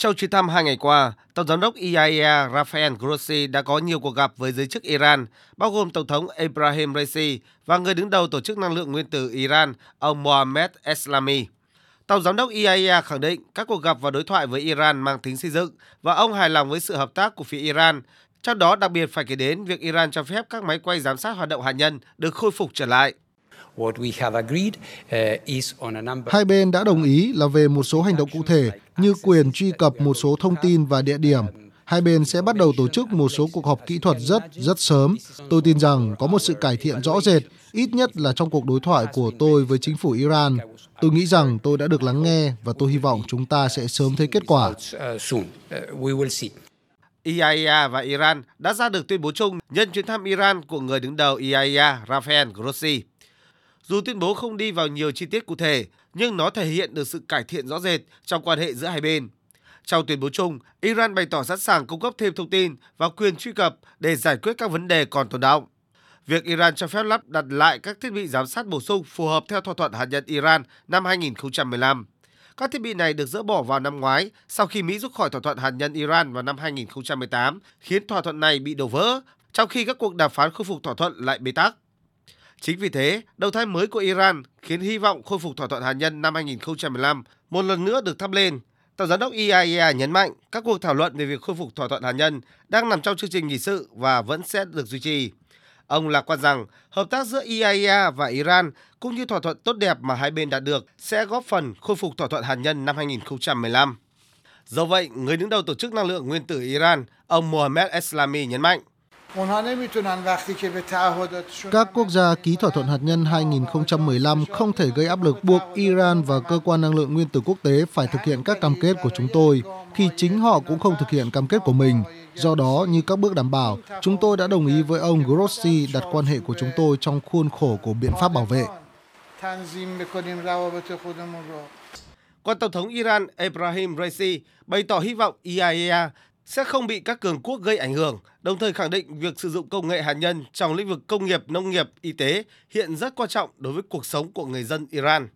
Trong chuyến thăm hai ngày qua, Tổng giám đốc IAEA Rafael Grossi đã có nhiều cuộc gặp với giới chức Iran, bao gồm Tổng thống Ibrahim Raisi và người đứng đầu Tổ chức Năng lượng Nguyên tử Iran, ông Mohammad Eslami. Tổng giám đốc IAEA khẳng định các cuộc gặp và đối thoại với Iran mang tính xây dựng và ông hài lòng với sự hợp tác của phía Iran, trong đó đặc biệt phải kể đến việc Iran cho phép các máy quay giám sát hoạt động hạt nhân được khôi phục trở lại. Uh, Hai bên đã đồng ý là về một số hành động cụ thể như quyền truy cập một số thông tin và địa điểm. Hai bên sẽ bắt đầu tổ chức một số cuộc họp kỹ thuật rất, rất sớm. Tôi tin rằng có một sự cải thiện rõ rệt, ít nhất là trong cuộc đối thoại của tôi với chính phủ Iran. Tôi nghĩ rằng tôi đã được lắng nghe và tôi hy vọng chúng ta sẽ sớm thấy kết quả. IAEA và Iran đã ra được tuyên bố chung nhân chuyến thăm Iran của người đứng đầu IAEA Rafael Grossi. Dù tuyên bố không đi vào nhiều chi tiết cụ thể, nhưng nó thể hiện được sự cải thiện rõ rệt trong quan hệ giữa hai bên. Trong tuyên bố chung, Iran bày tỏ sẵn sàng cung cấp thêm thông tin và quyền truy cập để giải quyết các vấn đề còn tồn động. Việc Iran cho phép lắp đặt lại các thiết bị giám sát bổ sung phù hợp theo thỏa thuận hạt nhân Iran năm 2015. Các thiết bị này được dỡ bỏ vào năm ngoái sau khi Mỹ rút khỏi thỏa thuận hạt nhân Iran vào năm 2018, khiến thỏa thuận này bị đổ vỡ, trong khi các cuộc đàm phán khôi phục thỏa thuận lại bế tắc. Chính vì thế, đầu thai mới của Iran khiến hy vọng khôi phục thỏa thuận hạt nhân năm 2015 một lần nữa được thắp lên. Tổng giám đốc IAEA nhấn mạnh các cuộc thảo luận về việc khôi phục thỏa thuận hạt nhân đang nằm trong chương trình nghị sự và vẫn sẽ được duy trì. Ông lạc quan rằng hợp tác giữa IAEA và Iran cũng như thỏa thuận tốt đẹp mà hai bên đạt được sẽ góp phần khôi phục thỏa thuận hạt nhân năm 2015. Do vậy, người đứng đầu Tổ chức Năng lượng Nguyên tử Iran, ông Mohammad Eslami nhấn mạnh các quốc gia ký thỏa thuận hạt nhân 2015 không thể gây áp lực buộc Iran và cơ quan năng lượng nguyên tử quốc tế phải thực hiện các cam kết của chúng tôi khi chính họ cũng không thực hiện cam kết của mình. Do đó, như các bước đảm bảo, chúng tôi đã đồng ý với ông Grossi đặt quan hệ của chúng tôi trong khuôn khổ của biện pháp bảo vệ. Còn Tổng thống Iran Ebrahim Raisi bày tỏ hy vọng IAEA sẽ không bị các cường quốc gây ảnh hưởng, đồng thời khẳng định việc sử dụng công nghệ hạt nhân trong lĩnh vực công nghiệp, nông nghiệp, y tế hiện rất quan trọng đối với cuộc sống của người dân Iran.